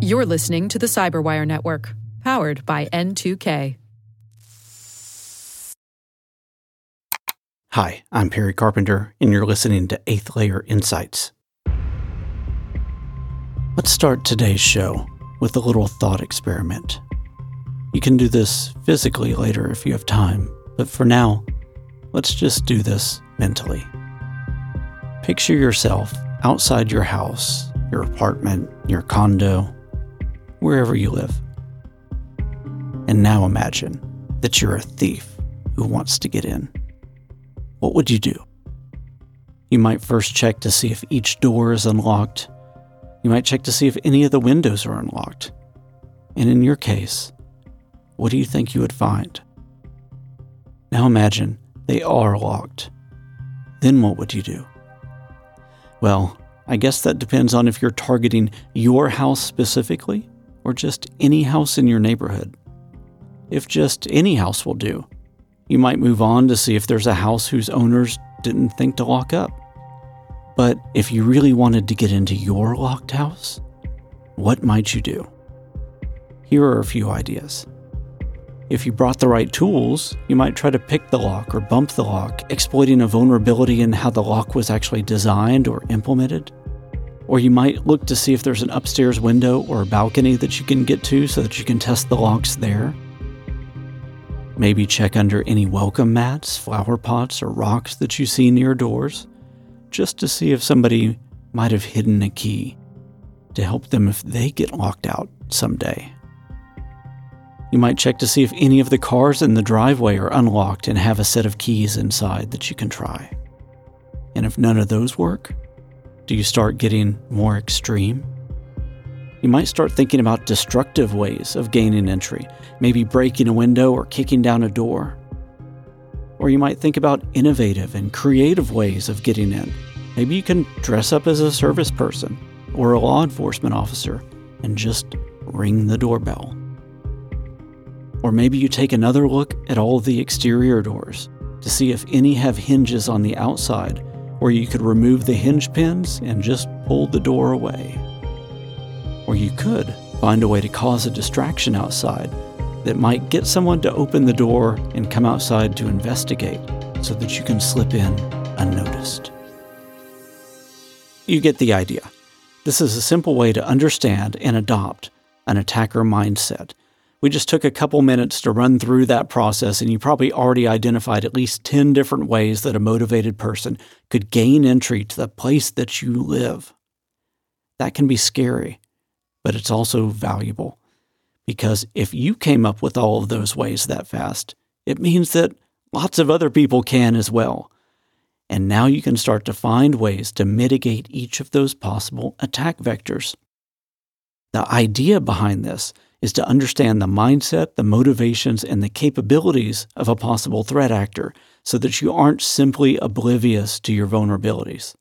You're listening to the Cyberwire Network, powered by N2K. Hi, I'm Perry Carpenter, and you're listening to Eighth Layer Insights. Let's start today's show with a little thought experiment. You can do this physically later if you have time, but for now, let's just do this mentally. Picture yourself outside your house, your apartment, your condo, wherever you live. And now imagine that you're a thief who wants to get in. What would you do? You might first check to see if each door is unlocked. You might check to see if any of the windows are unlocked. And in your case, what do you think you would find? Now imagine they are locked. Then what would you do? Well, I guess that depends on if you're targeting your house specifically or just any house in your neighborhood. If just any house will do, you might move on to see if there's a house whose owners didn't think to lock up. But if you really wanted to get into your locked house, what might you do? Here are a few ideas. If you brought the right tools, you might try to pick the lock or bump the lock, exploiting a vulnerability in how the lock was actually designed or implemented. Or you might look to see if there's an upstairs window or a balcony that you can get to so that you can test the locks there. Maybe check under any welcome mats, flower pots, or rocks that you see near doors, just to see if somebody might have hidden a key to help them if they get locked out someday. You might check to see if any of the cars in the driveway are unlocked and have a set of keys inside that you can try. And if none of those work, do you start getting more extreme? You might start thinking about destructive ways of gaining entry, maybe breaking a window or kicking down a door. Or you might think about innovative and creative ways of getting in. Maybe you can dress up as a service person or a law enforcement officer and just ring the doorbell. Or maybe you take another look at all the exterior doors to see if any have hinges on the outside where you could remove the hinge pins and just pull the door away. Or you could find a way to cause a distraction outside that might get someone to open the door and come outside to investigate so that you can slip in unnoticed. You get the idea. This is a simple way to understand and adopt an attacker mindset we just took a couple minutes to run through that process, and you probably already identified at least 10 different ways that a motivated person could gain entry to the place that you live. That can be scary, but it's also valuable because if you came up with all of those ways that fast, it means that lots of other people can as well. And now you can start to find ways to mitigate each of those possible attack vectors. The idea behind this is to understand the mindset, the motivations, and the capabilities of a possible threat actor so that you aren't simply oblivious to your vulnerabilities.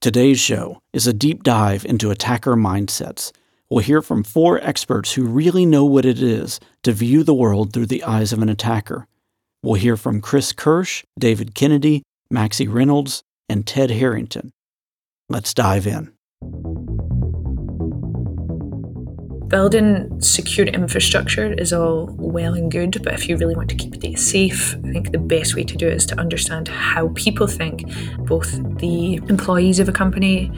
Today's show is a deep dive into attacker mindsets. We'll hear from four experts who really know what it is to view the world through the eyes of an attacker. We'll hear from Chris Kirsch, David Kennedy, Maxie Reynolds, and Ted Harrington. Let's dive in. Building secure infrastructure is all well and good, but if you really want to keep data safe, I think the best way to do it is to understand how people think, both the employees of a company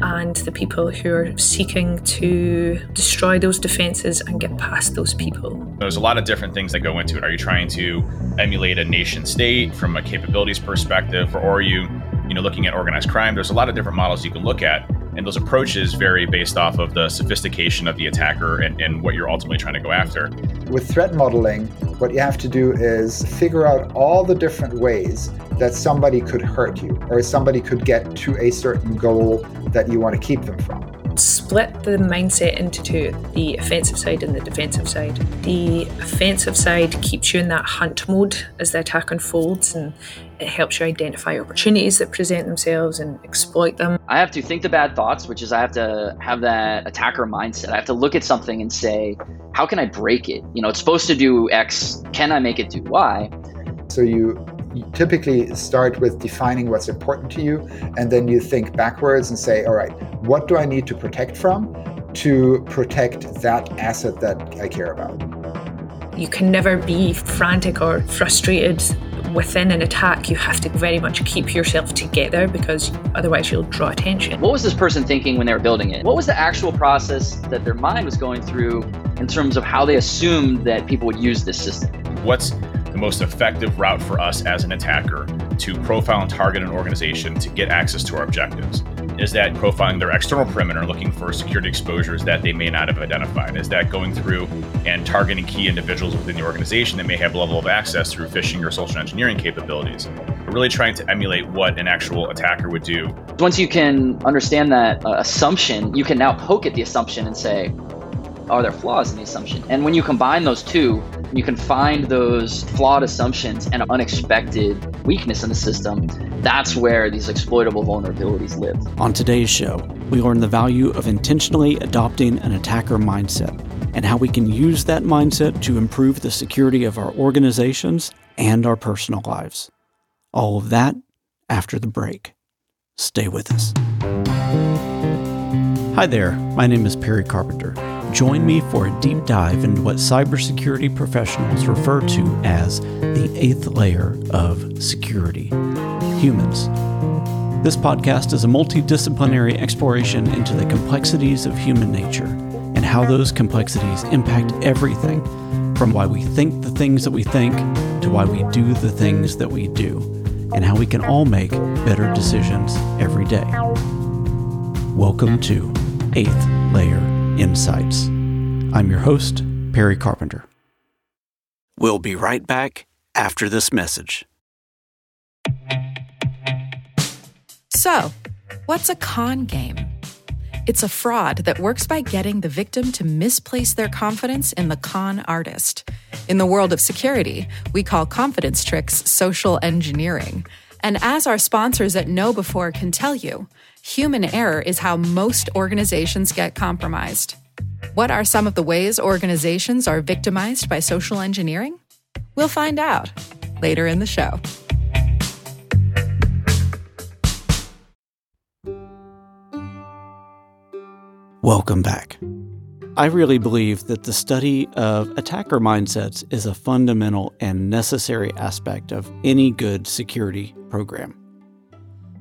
and the people who are seeking to destroy those defenses and get past those people. There's a lot of different things that go into it. Are you trying to emulate a nation state from a capabilities perspective, or are you, you know, looking at organized crime? There's a lot of different models you can look at. And those approaches vary based off of the sophistication of the attacker and, and what you're ultimately trying to go after. With threat modeling, what you have to do is figure out all the different ways that somebody could hurt you or somebody could get to a certain goal that you want to keep them from split the mindset into two the offensive side and the defensive side. The offensive side keeps you in that hunt mode as the attack unfolds and it helps you identify opportunities that present themselves and exploit them. I have to think the bad thoughts, which is I have to have that attacker mindset. I have to look at something and say, how can I break it? You know, it's supposed to do X. Can I make it do Y? So you you typically start with defining what's important to you, and then you think backwards and say, all right, what do I need to protect from to protect that asset that I care about? You can never be frantic or frustrated within an attack, you have to very much keep yourself together because otherwise you'll draw attention. What was this person thinking when they were building it? What was the actual process that their mind was going through in terms of how they assumed that people would use this system? What's the most effective route for us as an attacker to profile and target an organization to get access to our objectives? Is that profiling their external perimeter, looking for security exposures that they may not have identified? Is that going through and targeting key individuals within the organization that may have level of access through phishing or social engineering capabilities? Really trying to emulate what an actual attacker would do. Once you can understand that uh, assumption, you can now poke at the assumption and say, are there flaws in the assumption? And when you combine those two, you can find those flawed assumptions and unexpected weakness in the system. That's where these exploitable vulnerabilities live. On today's show, we learn the value of intentionally adopting an attacker mindset and how we can use that mindset to improve the security of our organizations and our personal lives. All of that after the break. Stay with us. Hi there, my name is Perry Carpenter. Join me for a deep dive into what cybersecurity professionals refer to as the eighth layer of security humans. This podcast is a multidisciplinary exploration into the complexities of human nature and how those complexities impact everything from why we think the things that we think to why we do the things that we do, and how we can all make better decisions every day. Welcome to Eighth Layer Insights. I'm your host, Perry Carpenter. We'll be right back after this message. So, what's a con game? It's a fraud that works by getting the victim to misplace their confidence in the con artist. In the world of security, we call confidence tricks social engineering. And as our sponsors at KnowBe4 can tell you, human error is how most organizations get compromised. What are some of the ways organizations are victimized by social engineering? We'll find out later in the show. Welcome back. I really believe that the study of attacker mindsets is a fundamental and necessary aspect of any good security program.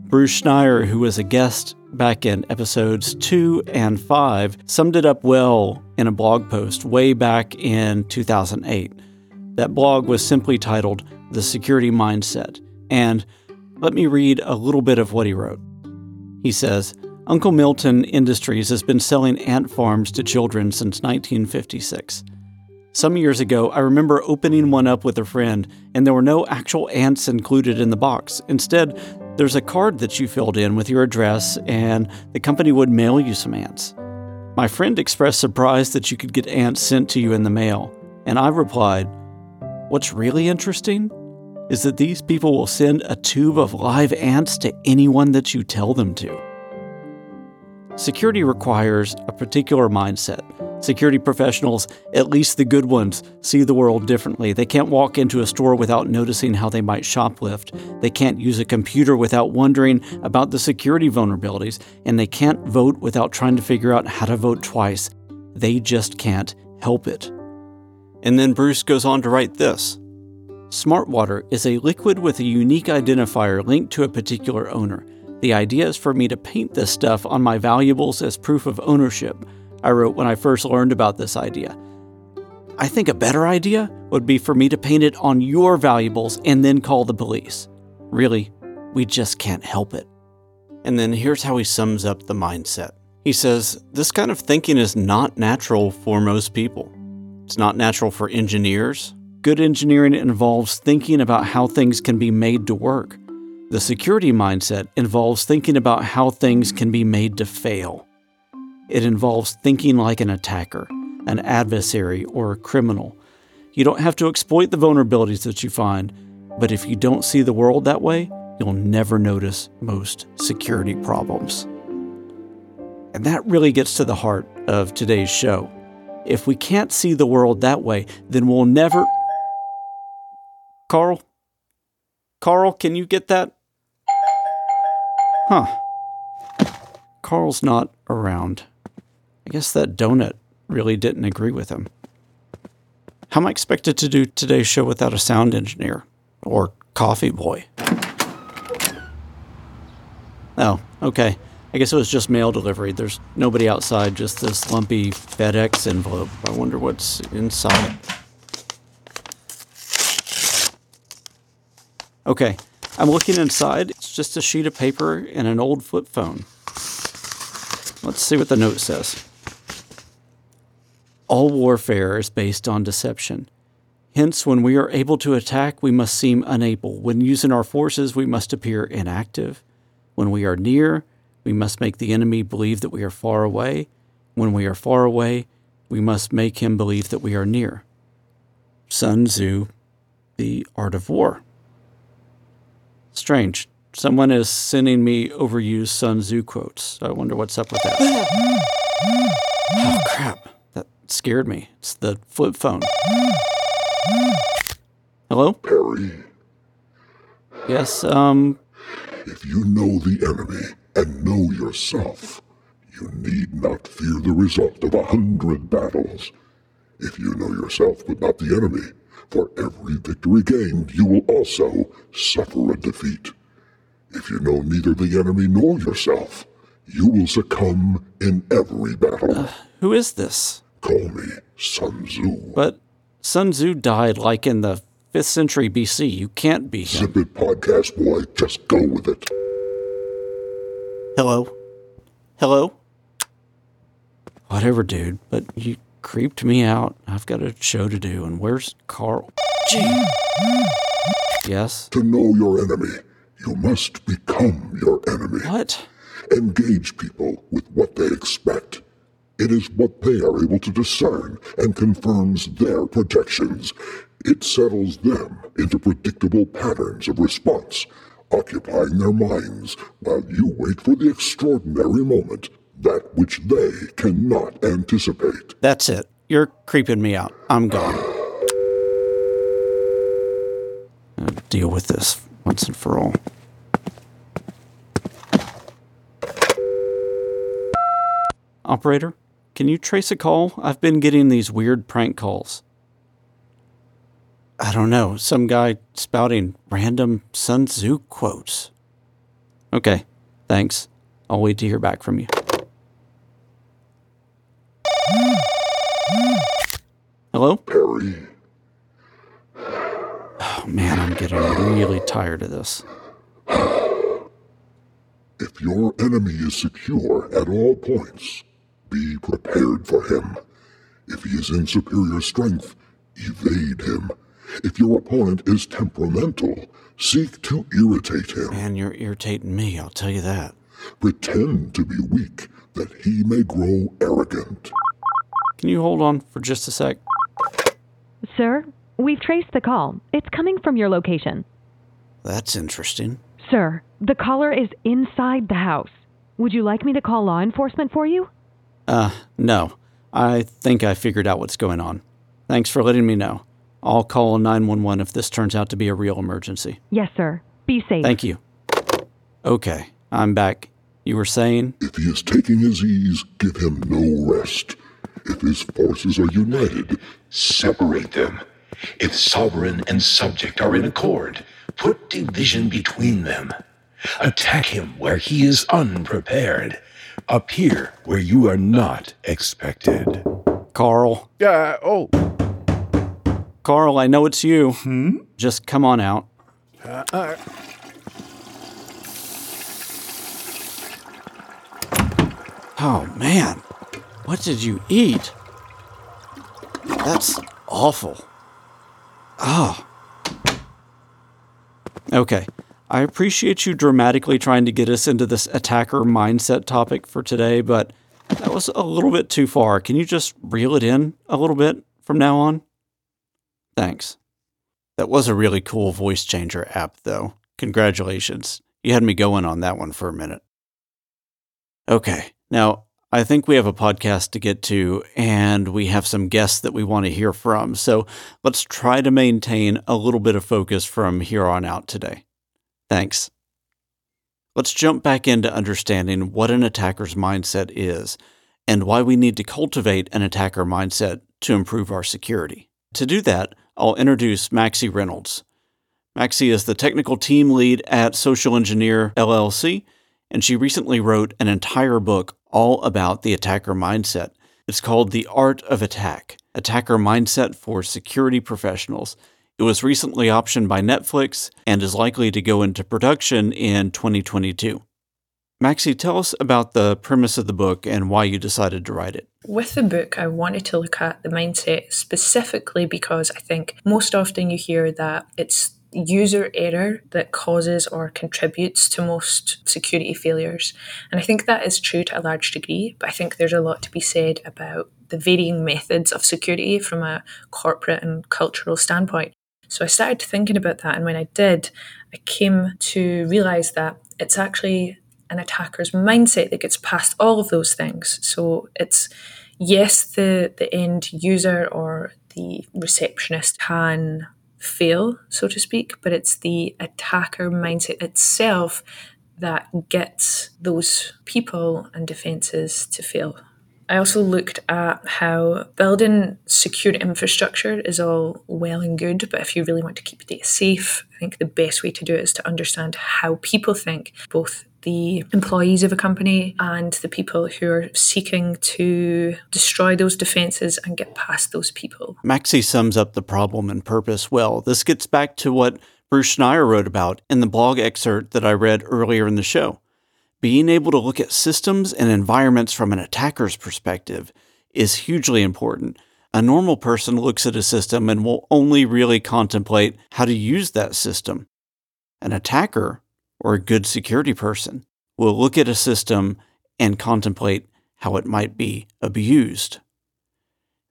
Bruce Schneier, who was a guest back in episodes 2 and 5, summed it up well in a blog post way back in 2008. That blog was simply titled The Security Mindset. And let me read a little bit of what he wrote. He says, Uncle Milton Industries has been selling ant farms to children since 1956. Some years ago, I remember opening one up with a friend, and there were no actual ants included in the box. Instead, there's a card that you filled in with your address, and the company would mail you some ants. My friend expressed surprise that you could get ants sent to you in the mail, and I replied, What's really interesting is that these people will send a tube of live ants to anyone that you tell them to. Security requires a particular mindset. Security professionals, at least the good ones, see the world differently. They can't walk into a store without noticing how they might shoplift. They can't use a computer without wondering about the security vulnerabilities. And they can't vote without trying to figure out how to vote twice. They just can't help it. And then Bruce goes on to write this Smart water is a liquid with a unique identifier linked to a particular owner. The idea is for me to paint this stuff on my valuables as proof of ownership, I wrote when I first learned about this idea. I think a better idea would be for me to paint it on your valuables and then call the police. Really, we just can't help it. And then here's how he sums up the mindset. He says, This kind of thinking is not natural for most people. It's not natural for engineers. Good engineering involves thinking about how things can be made to work. The security mindset involves thinking about how things can be made to fail. It involves thinking like an attacker, an adversary, or a criminal. You don't have to exploit the vulnerabilities that you find, but if you don't see the world that way, you'll never notice most security problems. And that really gets to the heart of today's show. If we can't see the world that way, then we'll never. Carl? Carl, can you get that? Huh. Carl's not around. I guess that donut really didn't agree with him. How am I expected to do today's show without a sound engineer? Or coffee boy? Oh, okay. I guess it was just mail delivery. There's nobody outside, just this lumpy FedEx envelope. I wonder what's inside. Okay, I'm looking inside. It's just a sheet of paper and an old flip phone. Let's see what the note says. All warfare is based on deception. Hence, when we are able to attack, we must seem unable. When using our forces, we must appear inactive. When we are near, we must make the enemy believe that we are far away. When we are far away, we must make him believe that we are near. Sun Tzu, The Art of War. Strange. Someone is sending me overused Sun Tzu quotes. I wonder what's up with that. oh, crap. Scared me. It's the flip phone. Hello? Perry, Yes, um, if you know the enemy and know yourself, you need not fear the result of a hundred battles. If you know yourself but not the enemy, for every victory gained, you will also suffer a defeat. If you know neither the enemy nor yourself, you will succumb in every battle. who is this? Call me Sun Tzu. But Sun Tzu died like in the 5th century BC. You can't be him. Zip it, podcast boy. Just go with it. Hello? Hello? Whatever, dude, but you creeped me out. I've got a show to do, and where's Carl? Gee. Yes? To know your enemy, you must become your enemy. What? Engage people with what they expect. It is what they are able to discern and confirms their projections. It settles them into predictable patterns of response, occupying their minds while you wait for the extraordinary moment, that which they cannot anticipate. That's it. You're creeping me out. I'm gone. Deal with this once and for all. Operator, can you trace a call? I've been getting these weird prank calls. I don't know, some guy spouting random Sun Tzu quotes. Okay, thanks. I'll wait to hear back from you. Hello? Perry, Oh man, I'm getting really tired of this. if your enemy is secure at all points, be prepared for him. If he is in superior strength, evade him. If your opponent is temperamental, seek to irritate him. Man, you're irritating me, I'll tell you that. Pretend to be weak, that he may grow arrogant. Can you hold on for just a sec? Sir, we've traced the call. It's coming from your location. That's interesting. Sir, the caller is inside the house. Would you like me to call law enforcement for you? Uh, no. I think I figured out what's going on. Thanks for letting me know. I'll call 911 if this turns out to be a real emergency. Yes, sir. Be safe. Thank you. Okay, I'm back. You were saying? If he is taking his ease, give him no rest. If his forces are united, Separate them. If sovereign and subject are in accord, put division between them. Attack him where he is unprepared. Appear where you are not expected. Carl. Yeah. Oh. Carl, I know it's you. Hmm? Just come on out. Oh, man. What did you eat? That's awful. Oh. Okay. I appreciate you dramatically trying to get us into this attacker mindset topic for today, but that was a little bit too far. Can you just reel it in a little bit from now on? Thanks. That was a really cool voice changer app, though. Congratulations. You had me going on that one for a minute. Okay, now I think we have a podcast to get to, and we have some guests that we want to hear from. So let's try to maintain a little bit of focus from here on out today. Thanks. Let's jump back into understanding what an attacker's mindset is and why we need to cultivate an attacker mindset to improve our security. To do that, I'll introduce Maxie Reynolds. Maxie is the technical team lead at Social Engineer LLC, and she recently wrote an entire book all about the attacker mindset. It's called The Art of Attack Attacker Mindset for Security Professionals. It was recently optioned by Netflix and is likely to go into production in 2022. Maxie, tell us about the premise of the book and why you decided to write it. With the book, I wanted to look at the mindset specifically because I think most often you hear that it's user error that causes or contributes to most security failures. And I think that is true to a large degree, but I think there's a lot to be said about the varying methods of security from a corporate and cultural standpoint. So I started thinking about that, and when I did, I came to realize that it's actually an attacker's mindset that gets past all of those things. So it's yes, the the end user or the receptionist can fail, so to speak, but it's the attacker mindset itself that gets those people and defenses to fail. I also looked at how building secure infrastructure is all well and good, but if you really want to keep data safe, I think the best way to do it is to understand how people think, both the employees of a company and the people who are seeking to destroy those defenses and get past those people. Maxie sums up the problem and purpose well. This gets back to what Bruce Schneier wrote about in the blog excerpt that I read earlier in the show. Being able to look at systems and environments from an attacker's perspective is hugely important. A normal person looks at a system and will only really contemplate how to use that system. An attacker or a good security person will look at a system and contemplate how it might be abused.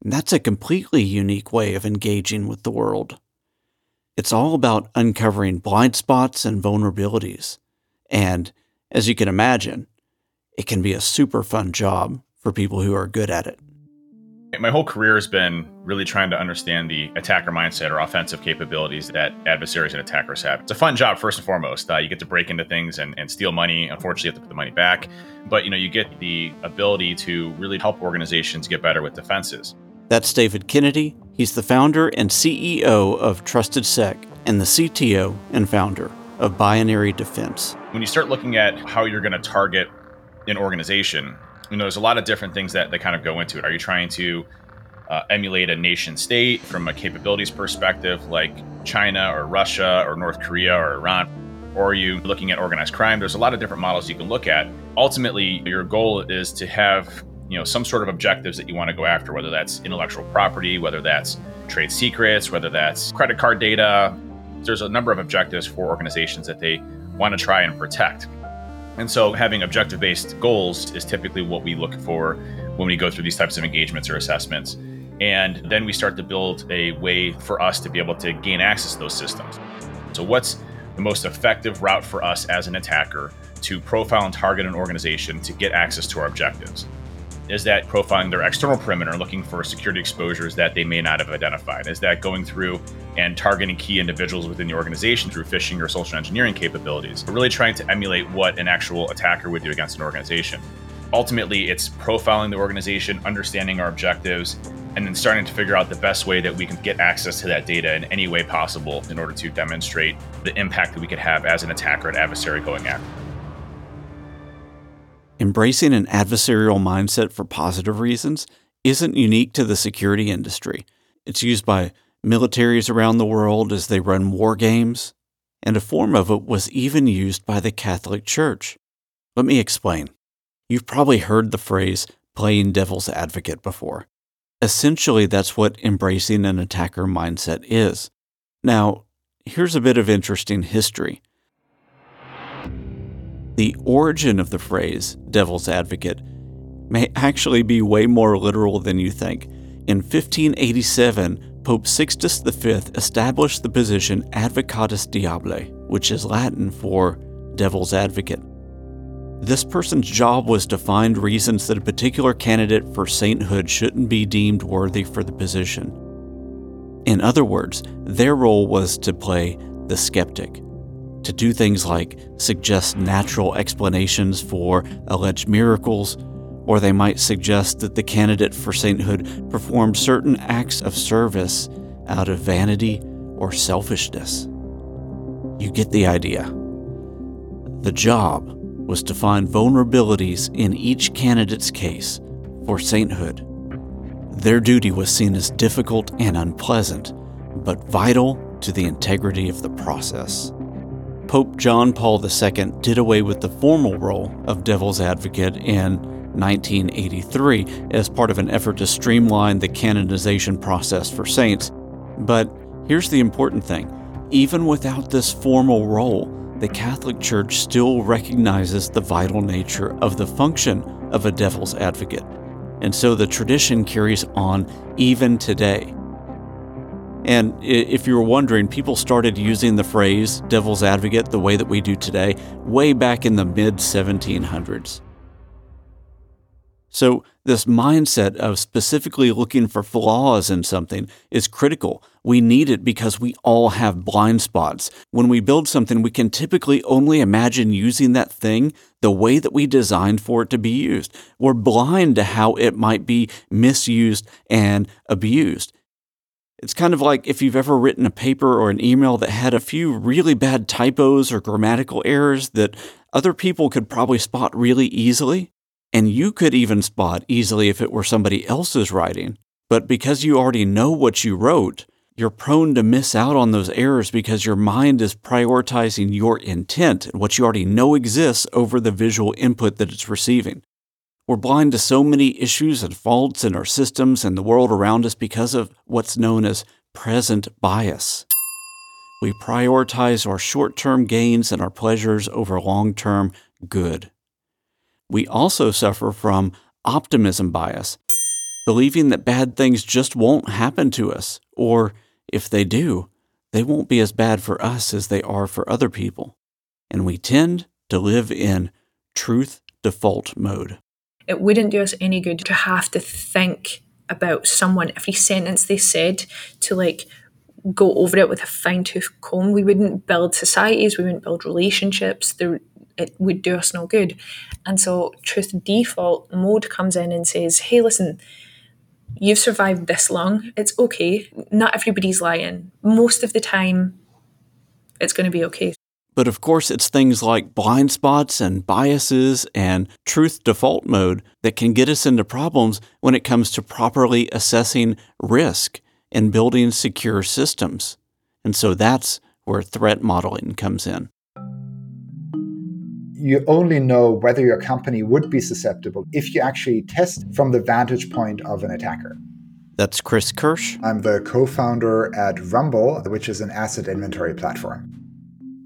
And that's a completely unique way of engaging with the world. It's all about uncovering blind spots and vulnerabilities. And as you can imagine, it can be a super fun job for people who are good at it. My whole career has been really trying to understand the attacker mindset or offensive capabilities that adversaries and attackers have. It's a fun job, first and foremost. Uh, you get to break into things and, and steal money. Unfortunately, you have to put the money back. But you know, you get the ability to really help organizations get better with defenses. That's David Kennedy. He's the founder and CEO of TrustedSec and the CTO and founder of Binary Defense. When you start looking at how you're going to target an organization, you know, there's a lot of different things that, that kind of go into it. Are you trying to uh, emulate a nation state from a capabilities perspective, like China or Russia or North Korea or Iran? Or are you looking at organized crime? There's a lot of different models you can look at. Ultimately, your goal is to have you know some sort of objectives that you want to go after, whether that's intellectual property, whether that's trade secrets, whether that's credit card data. There's a number of objectives for organizations that they want to try and protect. And so having objective based goals is typically what we look for when we go through these types of engagements or assessments. And then we start to build a way for us to be able to gain access to those systems. So, what's the most effective route for us as an attacker to profile and target an organization to get access to our objectives? Is that profiling their external perimeter, looking for security exposures that they may not have identified? Is that going through and targeting key individuals within the organization through phishing or social engineering capabilities? We're really trying to emulate what an actual attacker would do against an organization. Ultimately, it's profiling the organization, understanding our objectives, and then starting to figure out the best way that we can get access to that data in any way possible in order to demonstrate the impact that we could have as an attacker and adversary going after. Embracing an adversarial mindset for positive reasons isn't unique to the security industry. It's used by militaries around the world as they run war games, and a form of it was even used by the Catholic Church. Let me explain. You've probably heard the phrase playing devil's advocate before. Essentially, that's what embracing an attacker mindset is. Now, here's a bit of interesting history. The origin of the phrase devil's advocate may actually be way more literal than you think. In 1587, Pope Sixtus V established the position Advocatus Diaboli, which is Latin for devil's advocate. This person's job was to find reasons that a particular candidate for sainthood shouldn't be deemed worthy for the position. In other words, their role was to play the skeptic, to do things like suggest natural explanations for alleged miracles, or they might suggest that the candidate for sainthood performed certain acts of service out of vanity or selfishness. You get the idea. The job was to find vulnerabilities in each candidate's case for sainthood. Their duty was seen as difficult and unpleasant, but vital to the integrity of the process. Pope John Paul II did away with the formal role of devil's advocate in 1983 as part of an effort to streamline the canonization process for saints. But here's the important thing even without this formal role, the Catholic Church still recognizes the vital nature of the function of a devil's advocate. And so the tradition carries on even today. And if you were wondering, people started using the phrase devil's advocate the way that we do today way back in the mid 1700s. So, this mindset of specifically looking for flaws in something is critical. We need it because we all have blind spots. When we build something, we can typically only imagine using that thing the way that we designed for it to be used. We're blind to how it might be misused and abused. It's kind of like if you've ever written a paper or an email that had a few really bad typos or grammatical errors that other people could probably spot really easily. And you could even spot easily if it were somebody else's writing. But because you already know what you wrote, you're prone to miss out on those errors because your mind is prioritizing your intent and what you already know exists over the visual input that it's receiving. We're blind to so many issues and faults in our systems and the world around us because of what's known as present bias. We prioritize our short term gains and our pleasures over long term good. We also suffer from optimism bias, believing that bad things just won't happen to us, or if they do, they won't be as bad for us as they are for other people. And we tend to live in truth default mode. It wouldn't do us any good to have to think about someone, every sentence they said, to like go over it with a fine tooth comb. We wouldn't build societies, we wouldn't build relationships. There, it would do us no good. And so truth default mode comes in and says, hey, listen, you've survived this long. It's okay. Not everybody's lying. Most of the time, it's going to be okay. But of course, it's things like blind spots and biases and truth default mode that can get us into problems when it comes to properly assessing risk and building secure systems. And so that's where threat modeling comes in you only know whether your company would be susceptible if you actually test from the vantage point of an attacker. That's Chris Kirsch. I'm the co founder at Rumble, which is an asset inventory platform.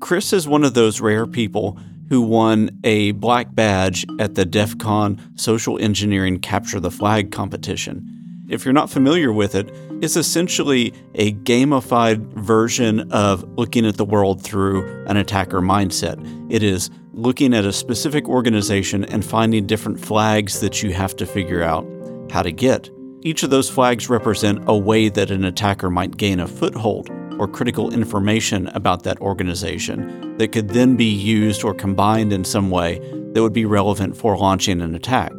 Chris is one of those rare people who won a black badge at the DEF CON Social Engineering Capture the Flag competition. If you're not familiar with it, it's essentially a gamified version of looking at the world through an attacker mindset. It is looking at a specific organization and finding different flags that you have to figure out how to get. Each of those flags represent a way that an attacker might gain a foothold or critical information about that organization that could then be used or combined in some way that would be relevant for launching an attack.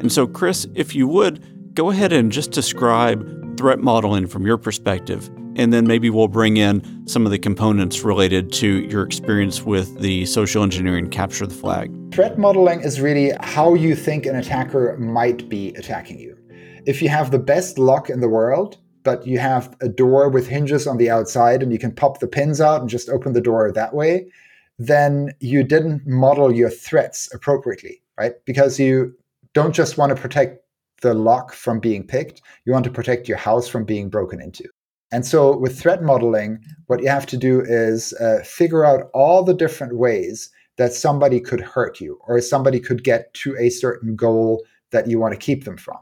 And so, Chris, if you would, go ahead and just describe threat modeling from your perspective and then maybe we'll bring in some of the components related to your experience with the social engineering capture the flag. Threat modeling is really how you think an attacker might be attacking you. If you have the best luck in the world, but you have a door with hinges on the outside and you can pop the pins out and just open the door that way, then you didn't model your threats appropriately, right? Because you don't just want to protect the lock from being picked, you want to protect your house from being broken into. And so with threat modeling, what you have to do is uh, figure out all the different ways that somebody could hurt you or somebody could get to a certain goal that you want to keep them from,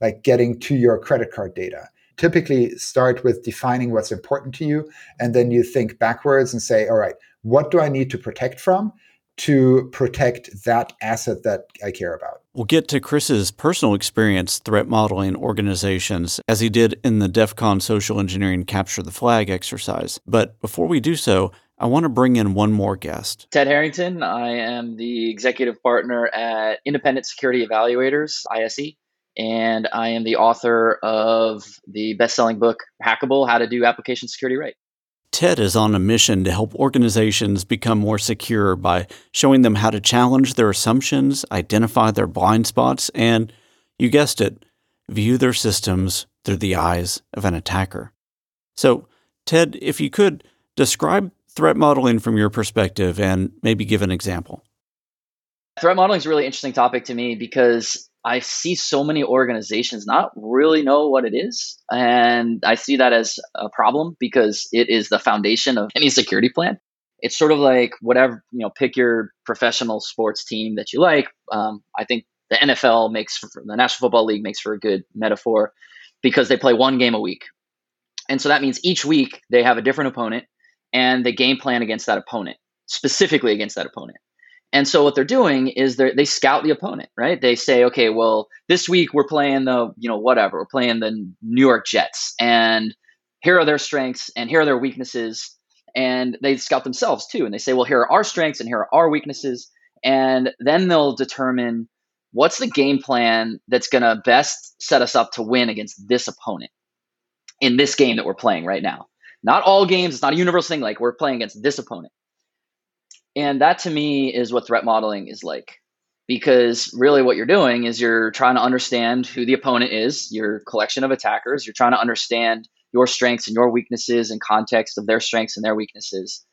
like getting to your credit card data. Typically, start with defining what's important to you, and then you think backwards and say, all right, what do I need to protect from? to protect that asset that I care about. We'll get to Chris's personal experience threat modeling organizations as he did in the DEF CON social engineering capture the flag exercise. But before we do so, I want to bring in one more guest. Ted Harrington. I am the executive partner at Independent Security Evaluators, ISE, and I am the author of the best selling book, Hackable How to Do Application Security Right. Ted is on a mission to help organizations become more secure by showing them how to challenge their assumptions, identify their blind spots, and, you guessed it, view their systems through the eyes of an attacker. So, Ted, if you could describe threat modeling from your perspective and maybe give an example. Threat modeling is a really interesting topic to me because I see so many organizations not really know what it is. And I see that as a problem because it is the foundation of any security plan. It's sort of like whatever, you know, pick your professional sports team that you like. Um, I think the NFL makes, the National Football League makes for a good metaphor because they play one game a week. And so that means each week they have a different opponent and they game plan against that opponent, specifically against that opponent. And so what they're doing is they they scout the opponent, right? They say, okay, well, this week we're playing the, you know, whatever, we're playing the New York Jets, and here are their strengths and here are their weaknesses. And they scout themselves too. And they say, well, here are our strengths and here are our weaknesses. And then they'll determine what's the game plan that's going to best set us up to win against this opponent in this game that we're playing right now. Not all games, it's not a universal thing. Like we're playing against this opponent. And that to me is what threat modeling is like. Because really, what you're doing is you're trying to understand who the opponent is, your collection of attackers. You're trying to understand your strengths and your weaknesses and context of their strengths and their weaknesses.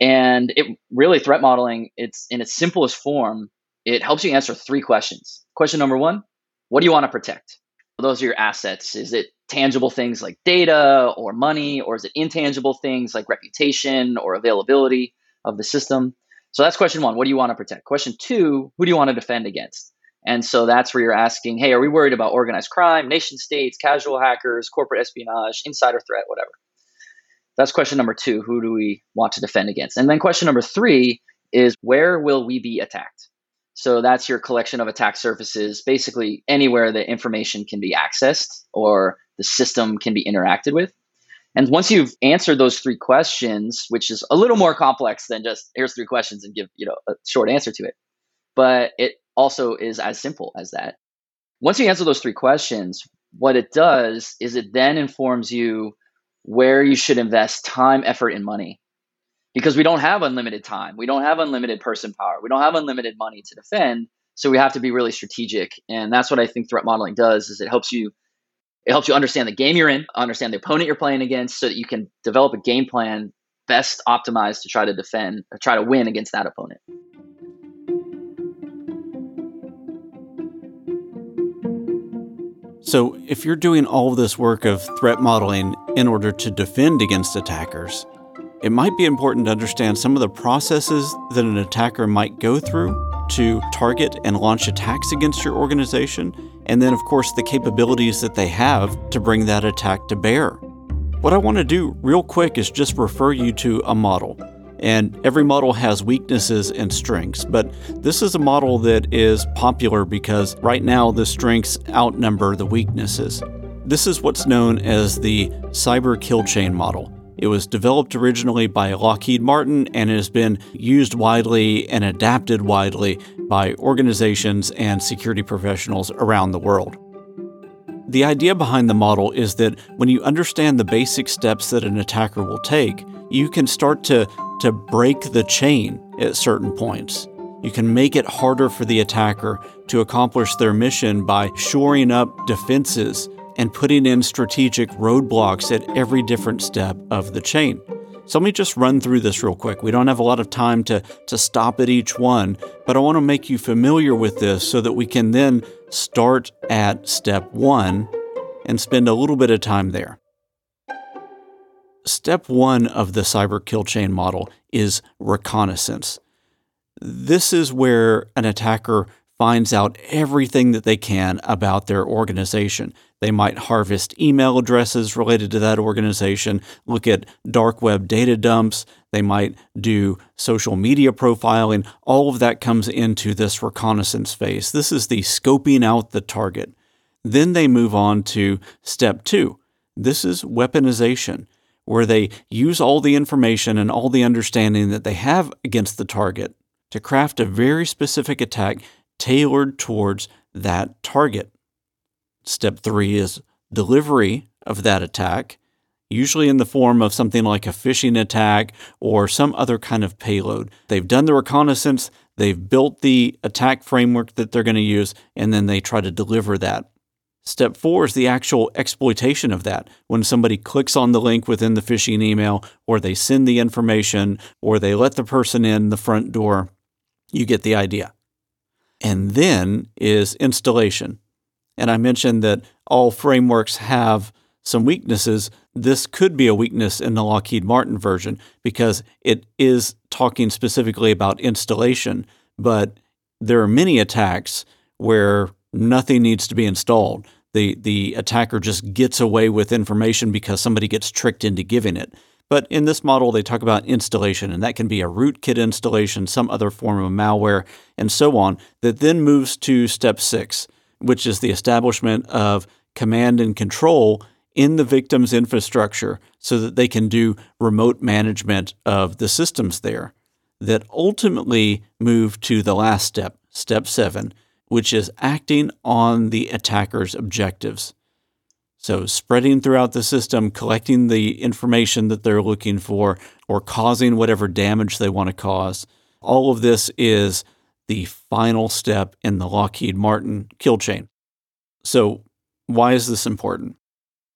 And it really, threat modeling, it's in its simplest form, it helps you answer three questions. Question number one What do you want to protect? Those are your assets. Is it tangible things like data or money, or is it intangible things like reputation or availability? Of the system. So that's question one. What do you want to protect? Question two, who do you want to defend against? And so that's where you're asking, hey, are we worried about organized crime, nation states, casual hackers, corporate espionage, insider threat, whatever? That's question number two. Who do we want to defend against? And then question number three is where will we be attacked? So that's your collection of attack surfaces, basically anywhere that information can be accessed or the system can be interacted with. And once you've answered those three questions, which is a little more complex than just here's three questions and give, you know, a short answer to it. But it also is as simple as that. Once you answer those three questions, what it does is it then informs you where you should invest time, effort, and money. Because we don't have unlimited time. We don't have unlimited person power. We don't have unlimited money to defend. So we have to be really strategic. And that's what I think threat modeling does is it helps you it helps you understand the game you're in, understand the opponent you're playing against, so that you can develop a game plan best optimized to try to defend or try to win against that opponent. So, if you're doing all of this work of threat modeling in order to defend against attackers, it might be important to understand some of the processes that an attacker might go through to target and launch attacks against your organization, and then, of course, the capabilities that they have to bring that attack to bear. What I want to do real quick is just refer you to a model. And every model has weaknesses and strengths, but this is a model that is popular because right now the strengths outnumber the weaknesses. This is what's known as the cyber kill chain model. It was developed originally by Lockheed Martin and has been used widely and adapted widely by organizations and security professionals around the world. The idea behind the model is that when you understand the basic steps that an attacker will take, you can start to, to break the chain at certain points. You can make it harder for the attacker to accomplish their mission by shoring up defenses and putting in strategic roadblocks at every different step of the chain. So let me just run through this real quick. We don't have a lot of time to, to stop at each one, but I want to make you familiar with this so that we can then start at step one and spend a little bit of time there. Step one of the cyber kill chain model is reconnaissance. This is where an attacker finds out everything that they can about their organization. They might harvest email addresses related to that organization, look at dark web data dumps. They might do social media profiling. All of that comes into this reconnaissance phase. This is the scoping out the target. Then they move on to step two. This is weaponization. where they use all the information and all the understanding that they have against the target to craft a very specific attack tailored towards that target. Step three is delivery of that attack, usually in the form of something like a phishing attack or some other kind of payload. They've done the reconnaissance, they've built the attack framework that they're going to use, and then they try to deliver that. Step four is the actual exploitation of that. When somebody clicks on the link within the phishing email, or they send the information, or they let the person in the front door, you get the idea. And then is installation. And I mentioned that all frameworks have some weaknesses. This could be a weakness in the Lockheed Martin version because it is talking specifically about installation, but there are many attacks where nothing needs to be installed. The, the attacker just gets away with information because somebody gets tricked into giving it. But in this model, they talk about installation, and that can be a rootkit installation, some other form of malware, and so on, that then moves to step six, which is the establishment of command and control in the victim's infrastructure so that they can do remote management of the systems there. That ultimately move to the last step, step seven, which is acting on the attacker's objectives. So, spreading throughout the system, collecting the information that they're looking for, or causing whatever damage they want to cause. All of this is the final step in the Lockheed Martin kill chain. So, why is this important?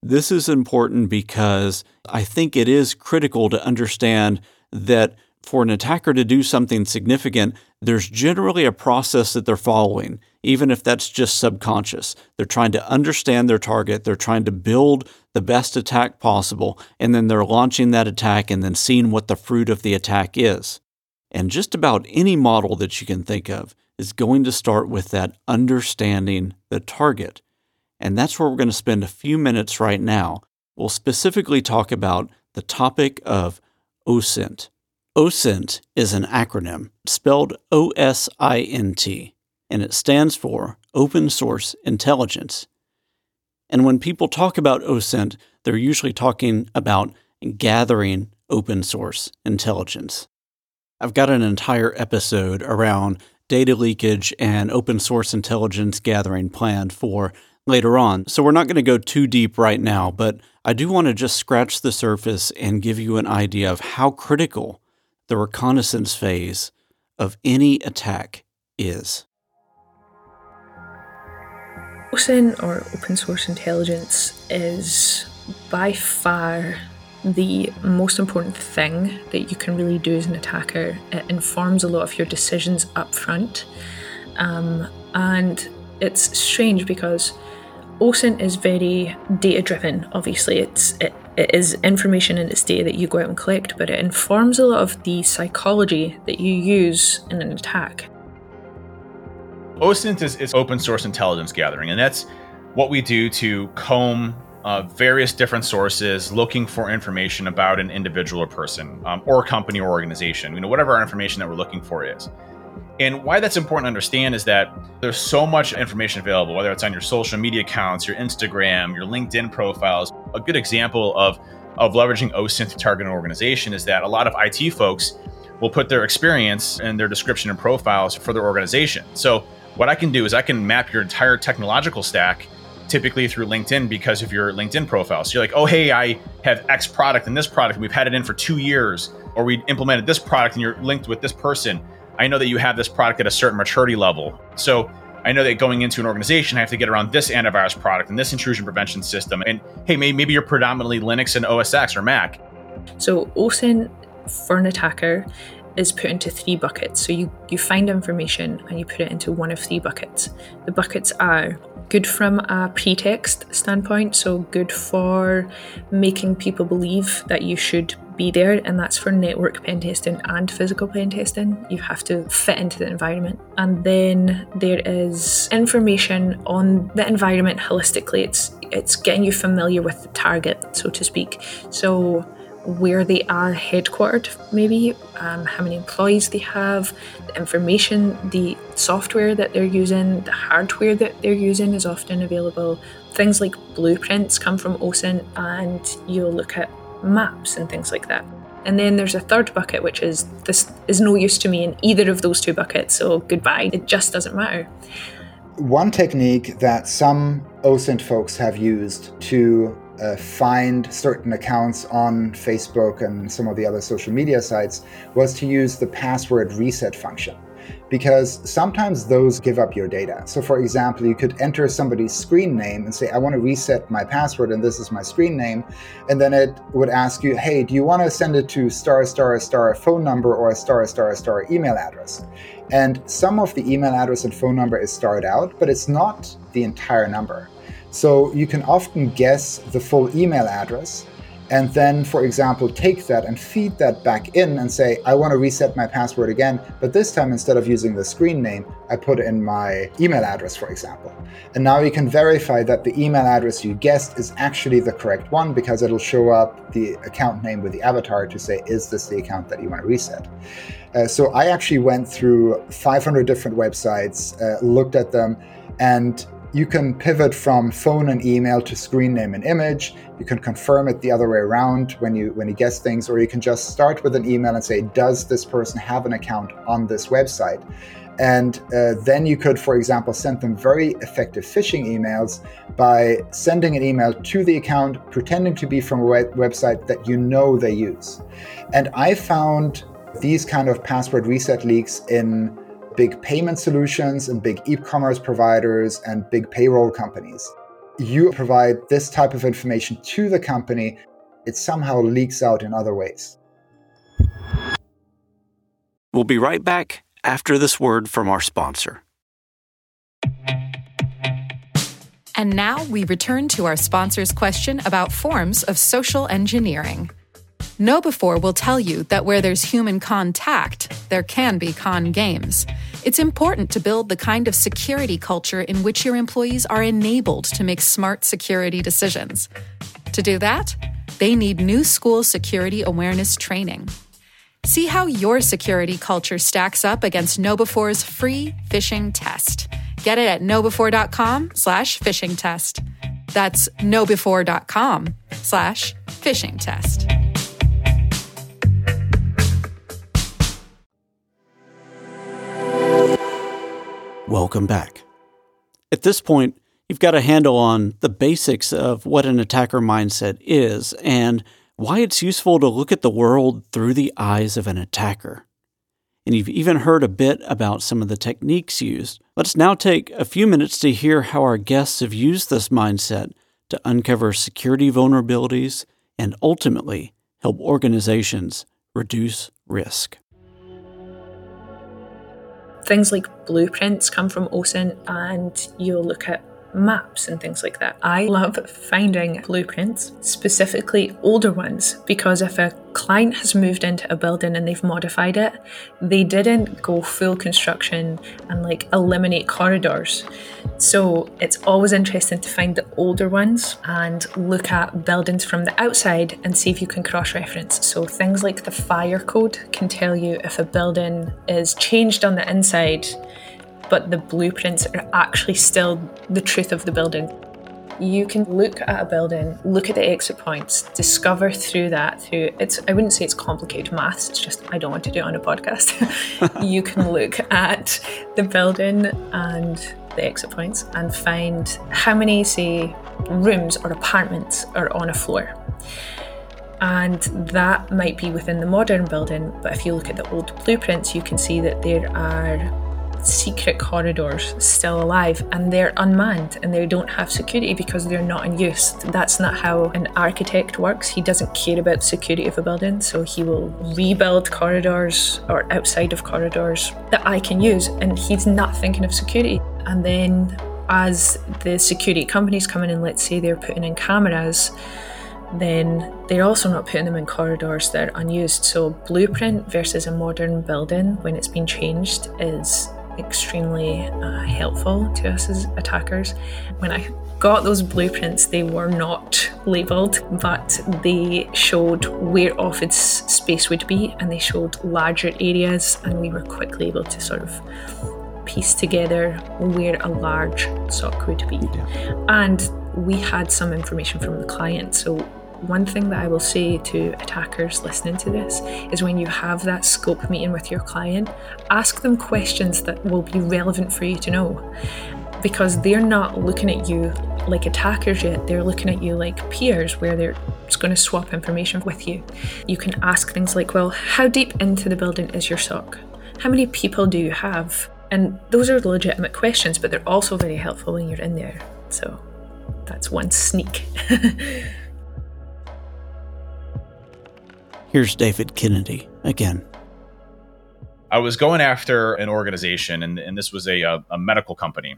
This is important because I think it is critical to understand that for an attacker to do something significant, there's generally a process that they're following, even if that's just subconscious. They're trying to understand their target, they're trying to build the best attack possible, and then they're launching that attack and then seeing what the fruit of the attack is. And just about any model that you can think of is going to start with that understanding the target. And that's where we're going to spend a few minutes right now. We'll specifically talk about the topic of OSINT. OSINT is an acronym spelled O S I N T, and it stands for Open Source Intelligence. And when people talk about OSINT, they're usually talking about gathering open source intelligence. I've got an entire episode around data leakage and open source intelligence gathering planned for later on. So we're not going to go too deep right now, but I do want to just scratch the surface and give you an idea of how critical the reconnaissance phase of any attack is. OSINT or open source intelligence is by far the most important thing that you can really do as an attacker. It informs a lot of your decisions up front. Um, and it's strange because OSINT is very data driven. Obviously, it's it, it is information and it's data that you go out and collect, but it informs a lot of the psychology that you use in an attack. OSINT is, is open source intelligence gathering, and that's what we do to comb uh, various different sources looking for information about an individual or person um, or company or organization. You know, whatever our information that we're looking for is. And why that's important to understand is that there's so much information available, whether it's on your social media accounts, your Instagram, your LinkedIn profiles. A good example of, of leveraging OSINT to target an organization is that a lot of IT folks will put their experience and their description and profiles for their organization. So what I can do is I can map your entire technological stack typically through LinkedIn because of your LinkedIn profile. So you're like, oh, hey, I have X product and this product, and we've had it in for two years, or we implemented this product and you're linked with this person. I know that you have this product at a certain maturity level. So I know that going into an organization, I have to get around this antivirus product and this intrusion prevention system. And hey, maybe you're predominantly Linux and OS X or Mac. So OSINT for an attacker is put into three buckets. So you, you find information and you put it into one of three buckets. The buckets are good from a pretext standpoint, so good for making people believe that you should be there, and that's for network pen testing and physical pen testing. You have to fit into the environment. And then there is information on the environment holistically. It's it's getting you familiar with the target, so to speak. So where they are headquartered, maybe, um, how many employees they have, the information, the software that they're using, the hardware that they're using is often available. Things like blueprints come from OSINT, and you'll look at maps and things like that. And then there's a third bucket, which is this is no use to me in either of those two buckets, so goodbye. It just doesn't matter. One technique that some OSINT folks have used to uh, find certain accounts on Facebook and some of the other social media sites was to use the password reset function because sometimes those give up your data. So, for example, you could enter somebody's screen name and say, I want to reset my password, and this is my screen name. And then it would ask you, Hey, do you want to send it to star, star, star phone number or a star, star, star email address? And some of the email address and phone number is starred out, but it's not the entire number. So you can often guess the full email address and then, for example, take that and feed that back in and say, I want to reset my password again, but this time instead of using the screen name, I put in my email address, for example. And now you can verify that the email address you guessed is actually the correct one because it'll show up the account name with the avatar to say, is this the account that you want to reset? Uh, so I actually went through 500 different websites, uh, looked at them, and you can pivot from phone and email to screen name and image. You can confirm it the other way around when you when you guess things, or you can just start with an email and say, "Does this person have an account on this website?" And uh, then you could, for example, send them very effective phishing emails by sending an email to the account, pretending to be from a web- website that you know they use. And I found these kind of password reset leaks in big payment solutions and big e-commerce providers and big payroll companies. You provide this type of information to the company, it somehow leaks out in other ways. We'll be right back after this word from our sponsor. And now we return to our sponsor's question about forms of social engineering. KnowBe4 will tell you that where there's human contact, there can be con games. It's important to build the kind of security culture in which your employees are enabled to make smart security decisions. To do that, they need new school security awareness training. See how your security culture stacks up against KnowBe4's free phishing test. Get it at knowbe4.com slash phishing test. That's knowbe4.com slash phishing test. Welcome back. At this point, you've got a handle on the basics of what an attacker mindset is and why it's useful to look at the world through the eyes of an attacker. And you've even heard a bit about some of the techniques used. Let's now take a few minutes to hear how our guests have used this mindset to uncover security vulnerabilities and ultimately help organizations reduce risk things like blueprints come from OSINT and you'll look at maps and things like that. I love finding blueprints, specifically older ones, because if a client has moved into a building and they've modified it, they didn't go full construction and like eliminate corridors. So it's always interesting to find the older ones and look at buildings from the outside and see if you can cross reference. So things like the fire code can tell you if a building is changed on the inside but the blueprints are actually still the truth of the building. You can look at a building, look at the exit points, discover through that, through it's, I wouldn't say it's complicated maths, it's just I don't want to do it on a podcast. you can look at the building and the exit points and find how many, say, rooms or apartments are on a floor. And that might be within the modern building, but if you look at the old blueprints, you can see that there are secret corridors still alive and they're unmanned and they don't have security because they're not in use. That's not how an architect works. He doesn't care about security of a building, so he will rebuild corridors or outside of corridors that I can use, and he's not thinking of security. And then as the security companies come in and let's say they're putting in cameras, then they're also not putting them in corridors that are unused. So, blueprint versus a modern building when it's been changed is extremely uh, helpful to us as attackers. When I got those blueprints, they were not labelled, but they showed where office space would be and they showed larger areas, and we were quickly able to sort of piece together where a large SOC would be. Yeah. And we had some information from the client, so One thing that I will say to attackers listening to this is when you have that scope meeting with your client, ask them questions that will be relevant for you to know. Because they're not looking at you like attackers yet, they're looking at you like peers where they're going to swap information with you. You can ask things like, well, how deep into the building is your SOC? How many people do you have? And those are legitimate questions, but they're also very helpful when you're in there. So that's one sneak. Here's David Kennedy again. I was going after an organization, and, and this was a, a, a medical company,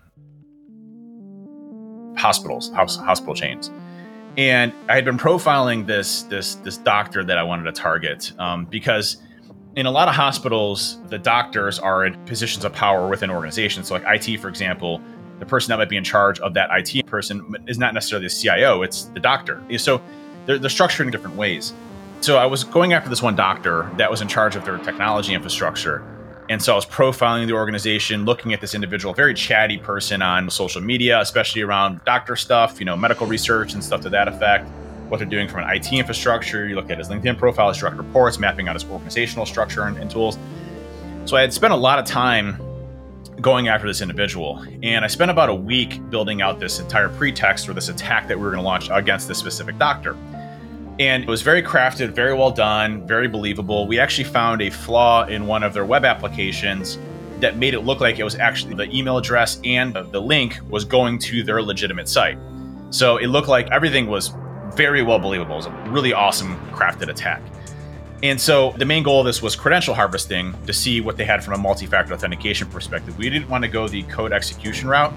hospitals, house, hospital chains, and I had been profiling this this this doctor that I wanted to target um, because in a lot of hospitals, the doctors are in positions of power within organizations. So, like IT, for example, the person that might be in charge of that IT person is not necessarily the CIO; it's the doctor. So, they're, they're structured in different ways. So I was going after this one doctor that was in charge of their technology infrastructure. And so I was profiling the organization, looking at this individual, very chatty person on social media, especially around doctor stuff, you know, medical research and stuff to that effect, what they're doing from an IT infrastructure. You look at his LinkedIn profile, his direct reports, mapping out his organizational structure and, and tools. So I had spent a lot of time going after this individual. And I spent about a week building out this entire pretext for this attack that we were going to launch against this specific doctor. And it was very crafted, very well done, very believable. We actually found a flaw in one of their web applications that made it look like it was actually the email address and the link was going to their legitimate site. So it looked like everything was very well believable. It was a really awesome crafted attack. And so the main goal of this was credential harvesting to see what they had from a multi factor authentication perspective. We didn't want to go the code execution route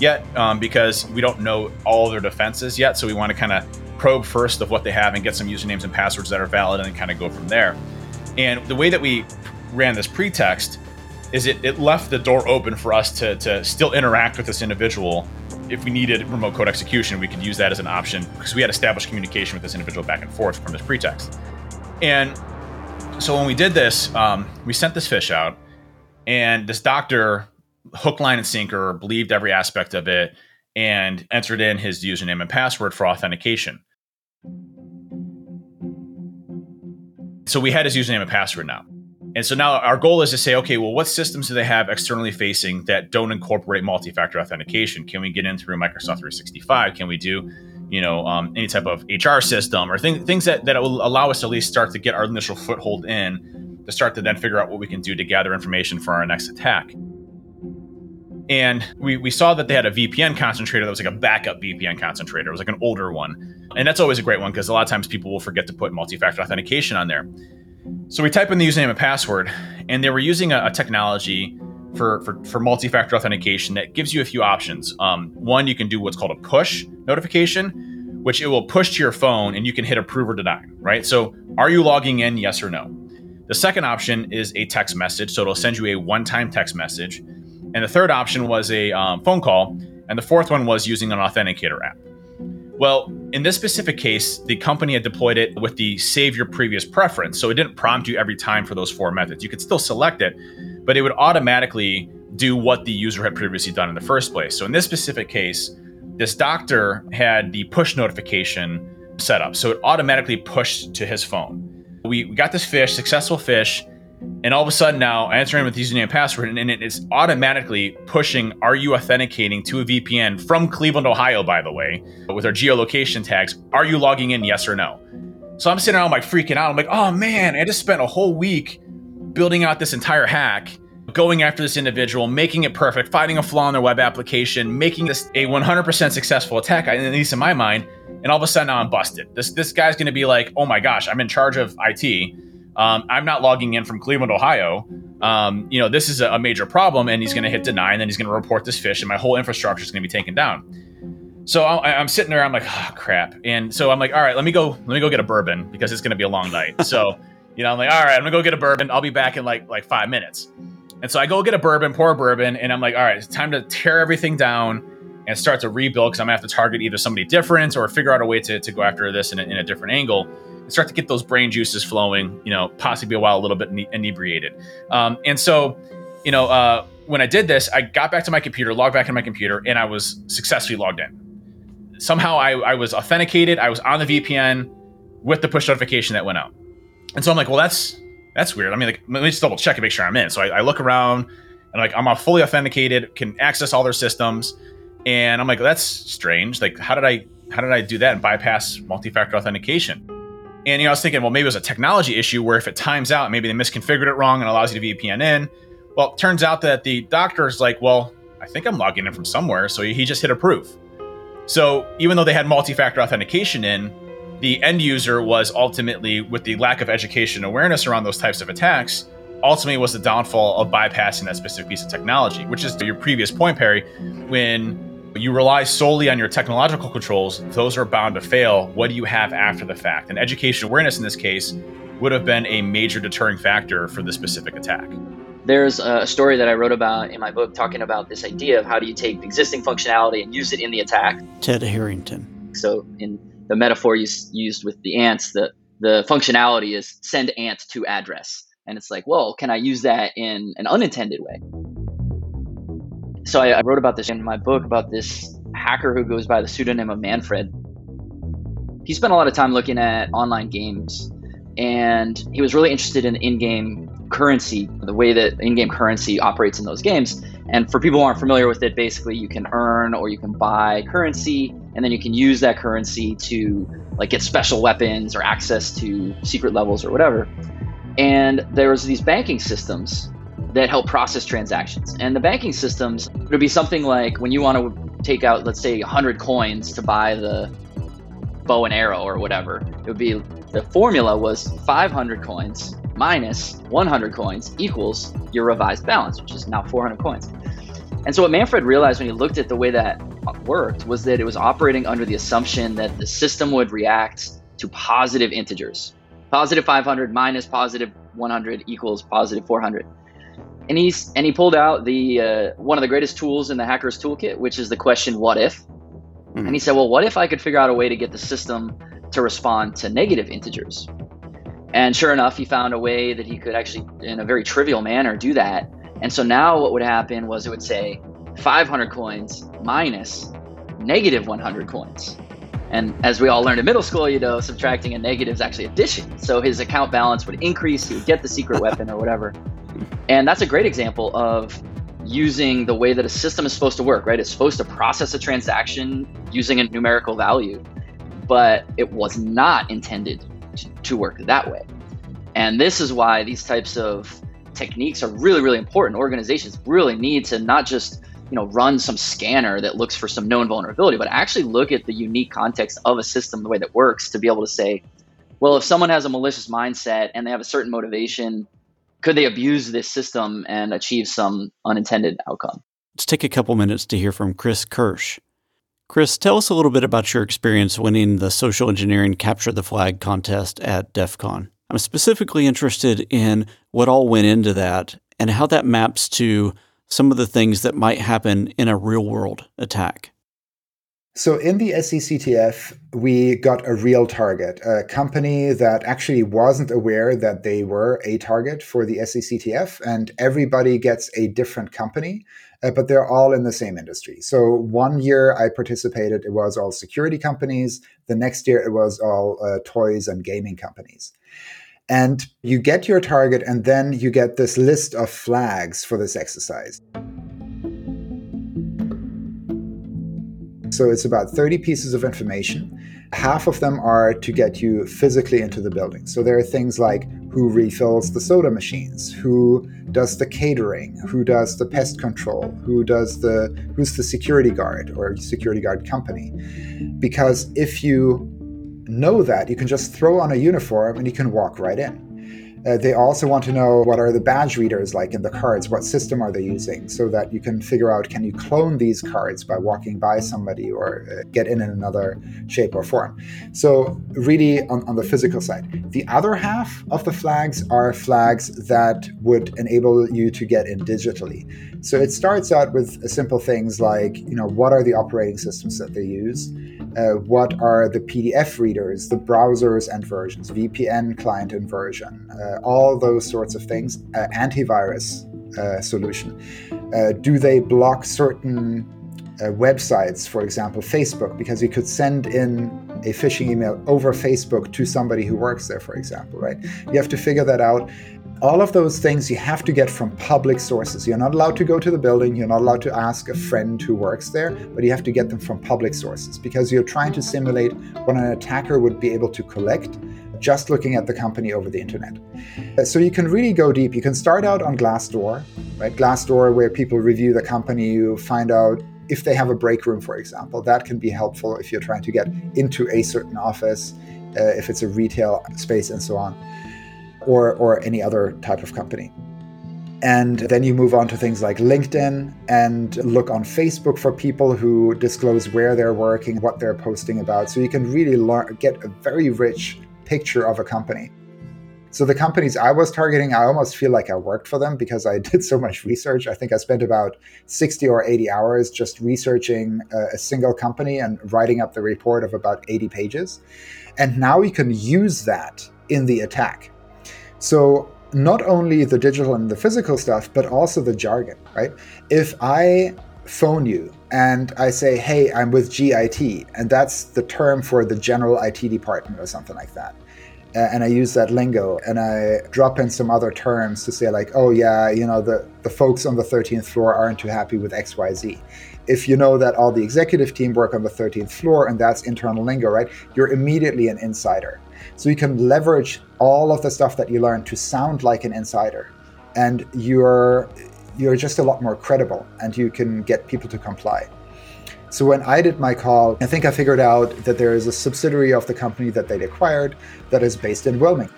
yet um, because we don't know all their defenses yet. So we want to kind of probe first of what they have and get some usernames and passwords that are valid and then kind of go from there. And the way that we ran this pretext is it, it left the door open for us to, to still interact with this individual. If we needed remote code execution, we could use that as an option because we had established communication with this individual back and forth from this pretext. And so when we did this, um, we sent this phish out, and this doctor, hook, line, and sinker, believed every aspect of it and entered in his username and password for authentication. So we had his username and password now. And so now our goal is to say, okay, well, what systems do they have externally facing that don't incorporate multi-factor authentication? Can we get in through Microsoft 365? Can we do, you know, um, any type of HR system or th- things that, that will allow us to at least start to get our initial foothold in to start to then figure out what we can do to gather information for our next attack. And we, we saw that they had a VPN concentrator that was like a backup VPN concentrator. It was like an older one. And that's always a great one because a lot of times people will forget to put multi factor authentication on there. So we type in the username and password, and they were using a, a technology for, for, for multi factor authentication that gives you a few options. Um, one, you can do what's called a push notification, which it will push to your phone and you can hit approve or deny, right? So are you logging in, yes or no? The second option is a text message. So it'll send you a one time text message and the third option was a um, phone call. And the fourth one was using an authenticator app. Well, in this specific case, the company had deployed it with the save your previous preference. So it didn't prompt you every time for those four methods. You could still select it, but it would automatically do what the user had previously done in the first place. So in this specific case, this doctor had the push notification set up. So it automatically pushed to his phone. We, we got this phish, successful phish, and all of a sudden now I answer in with username and password, and it is automatically pushing are you authenticating to a VPN from Cleveland, Ohio, by the way, with our geolocation tags. Are you logging in, yes or no? So I'm sitting around like freaking out. I'm like, oh man, I just spent a whole week building out this entire hack, going after this individual, making it perfect, finding a flaw in their web application, making this a 100% successful attack, at least in my mind. And all of a sudden now I'm busted. This this guy's gonna be like, oh my gosh, I'm in charge of IT um, I'm not logging in from Cleveland, Ohio. Um, you know, this is a, a major problem, and he's going to hit deny, and then he's going to report this phish, and my whole infrastructure is going to be taken down. So I, I'm sitting there, I'm like, oh, crap, and so I'm like, all right, let me go, let me go get a bourbon because it's going to be a long night. so, you know, I'm like, all right, I'm gonna go get a bourbon. I'll be back in like like five minutes. And so I go get a bourbon, pour a bourbon, and I'm like, all right, it's time to tear everything down and start to rebuild because I'm gonna have to target either somebody different or figure out a way to, to go after this in a, in a different angle start to get those brain juices flowing, you know, possibly a while a little bit inebriated. Um, and so, you know, uh, when I did this, I got back to my computer, logged back in my computer, and I was successfully logged in. Somehow I, I was authenticated, I was on the VPN, with the push notification that went out. And so I'm like, well, that's that's weird. I mean, like, let me just double check and make sure I'm in. So I, I look around and like I'm fully authenticated, can access all their systems, and I'm like, that's strange. Like, how did I how did I do that and bypass multi-factor authentication? And you know, I was thinking, well, maybe it was a technology issue where if it times out, maybe they misconfigured it wrong and allows you to VPN in. Well, it turns out that the doctor's like, well, I think I'm logging in from somewhere, so he just hit approve. So even though they had multi-factor authentication in, the end user was ultimately, with the lack of education awareness around those types of attacks, ultimately was the downfall of bypassing that specific piece of technology, which is to your previous point, Perry, when you rely solely on your technological controls, those are bound to fail. What do you have after the fact? And education awareness in this case would have been a major deterring factor for the specific attack. There's a story that I wrote about in my book talking about this idea of how do you take existing functionality and use it in the attack. Ted Harrington. So, in the metaphor you used with the ants, the, the functionality is send ant to address. And it's like, well, can I use that in an unintended way? So I, I wrote about this in my book about this hacker who goes by the pseudonym of Manfred. He spent a lot of time looking at online games and he was really interested in in-game currency, the way that in-game currency operates in those games. And for people who aren't familiar with it, basically you can earn or you can buy currency, and then you can use that currency to like get special weapons or access to secret levels or whatever. And there's these banking systems that help process transactions. And the banking systems would be something like when you want to take out, let's say, 100 coins to buy the bow and arrow or whatever. It would be the formula was 500 coins minus 100 coins equals your revised balance, which is now 400 coins. And so what Manfred realized when he looked at the way that worked was that it was operating under the assumption that the system would react to positive integers. Positive 500 minus positive 100 equals positive 400 and he's and he pulled out the uh, one of the greatest tools in the hacker's toolkit, which is the question "What if?" Mm-hmm. And he said, "Well, what if I could figure out a way to get the system to respond to negative integers?" And sure enough, he found a way that he could actually, in a very trivial manner, do that. And so now, what would happen was it would say 500 coins minus negative 100 coins. And as we all learned in middle school, you know, subtracting a negative is actually addition. So his account balance would increase, he would get the secret weapon or whatever. And that's a great example of using the way that a system is supposed to work, right? It's supposed to process a transaction using a numerical value, but it was not intended to, work that way. And this is why these types of techniques are really, really important. Organizations really need to not just you know run some scanner that looks for some known vulnerability, but actually look at the unique context of a system, the way that works, to be able to say, well, if someone has a malicious mindset and they have a certain motivation could they abuse this system and achieve some unintended outcome? Let's take a couple minutes to hear from Chris Kirsch. Chris, tell us a little bit about your experience winning the social engineering Capture the Flag contest at DEF CON. I'm specifically interested in what all went into that and how that maps to some of the things that might happen in a real world attack. So in the SECTF, we got a real target, a company that actually wasn't aware that they were a target for the SECTF, and everybody gets a different company, uh, but they're all in the same industry. So one year I participated, it was all security companies. The next year it was all uh, toys and gaming companies. And you get your target, and then you get this list of flags for this exercise. So it's about 30 pieces of information. Half of them are to get you physically into the building. So there are things like who refills the soda machines, who does the catering, who does the pest control, who does the who's the security guard or security guard company. Because if you know that, you can just throw on a uniform and you can walk right in. Uh, they also want to know what are the badge readers like in the cards, what system are they using, so that you can figure out can you clone these cards by walking by somebody or uh, get in in another shape or form. So, really, on, on the physical side. The other half of the flags are flags that would enable you to get in digitally. So, it starts out with simple things like, you know, what are the operating systems that they use? Uh, what are the PDF readers, the browsers and versions, VPN client and version, uh, all those sorts of things, uh, antivirus uh, solution. Uh, do they block certain uh, websites, for example, Facebook, because you could send in a phishing email over Facebook to somebody who works there, for example, right? You have to figure that out. All of those things you have to get from public sources. You're not allowed to go to the building, you're not allowed to ask a friend who works there, but you have to get them from public sources because you're trying to simulate what an attacker would be able to collect just looking at the company over the internet. Uh, so you can really go deep. You can start out on Glassdoor, right? Glassdoor, where people review the company, you find out if they have a break room, for example. That can be helpful if you're trying to get into a certain office, uh, if it's a retail space, and so on, or or any other type of company. And then you move on to things like LinkedIn and look on Facebook for people who disclose where they're working, what they're posting about. So you can really learn, get a very rich picture of a company. So the companies I was targeting, I almost feel like I worked for them because I did so much research. I think I spent about 60 or 80 hours just researching a, a, single company and writing up the report of about 80 pages. And now you can use that in the attack. So not only the digital and the physical stuff, but also the jargon, right? If I phone you and I say, hey, I'm with GIT, and that's the term for the general IT department or something like that. And I use that lingo and I drop in some other terms to say, like, oh, yeah, you know, the, the folks on the 13th floor aren't too happy with XYZ. If you know that all the executive team work on the 13th floor and that's internal lingo, right, you're immediately an insider. So you can leverage all of the stuff that you learn to sound like an insider. And you're you're just a lot more credible and you can get people to comply. So when I did my call, I think I figured out that there is a subsidiary of the company that they'd acquired that is based in Wilmington.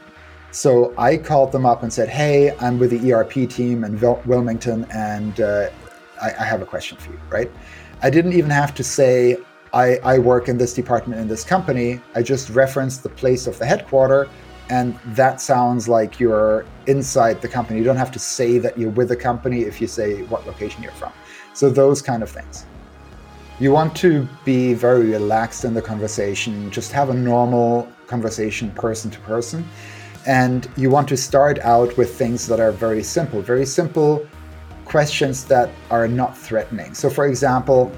So I called them up and said, "Hey, I'm with the ERP team in Wilmington, and uh, I, I, have a question for you." Right? I didn't even have to say I, I work in this department in this company. I just referenced the place of the headquarter and that sounds like you're inside the company. You don't have to say that you're with the company if you say what location you're from. So, those kind of things. You want to be very relaxed in the conversation, just have a normal conversation person to person. And you want to start out with things that are very simple, very simple questions that are not threatening. So, for example,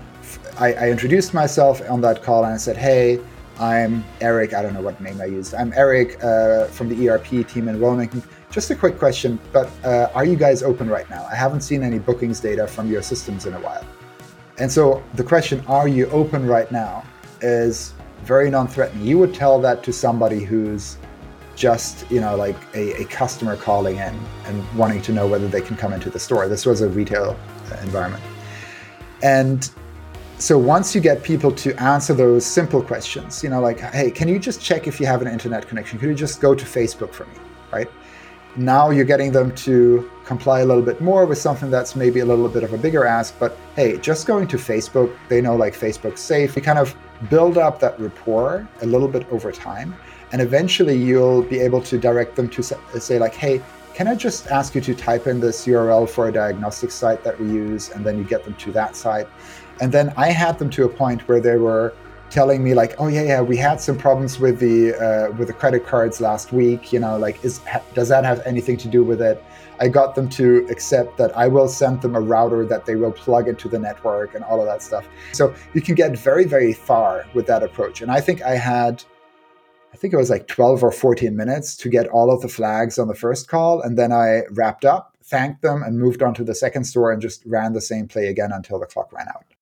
I, I introduced myself on that call and I said, Hey, I'm Eric. I don't know what name I used. I'm Eric uh, from the ERP team in Wilmington. Just a quick question, but uh, are you guys open right now? I haven't seen any bookings data from your systems in a while. And so the question, are you open right now, is very non threatening. You would tell that to somebody who's just, you know, like a, a customer calling in and wanting to know whether they can come into the store. This was a retail environment. And so once you get people to answer those simple questions, you know, like, hey, can you just check if you have an internet connection? Could you just go to Facebook for me, right? Now you're getting them to comply a little bit more with something that's maybe a little bit of a bigger ask, but hey, just going to Facebook, they know like Facebook's safe. You kind of build up that rapport a little bit over time, and eventually you'll be able to direct them to say like, hey, can I just ask you to type in this URL for a diagnostic site that we use, and then you get them to that site. And then I had them to a point where they were telling me like, oh yeah, yeah, we had some problems with the uh, with the credit cards last week. You know, like, is does that have anything to do with it? I got them to accept that I will send them a router that they will plug into the network and all of that stuff. So you can get very, very far with that approach. And I think I had, I think it was like 12 or 14 minutes to get all of the flags on the first call. And then I wrapped up, thanked them, and moved on to the second store and just ran the same play again until the clock ran out.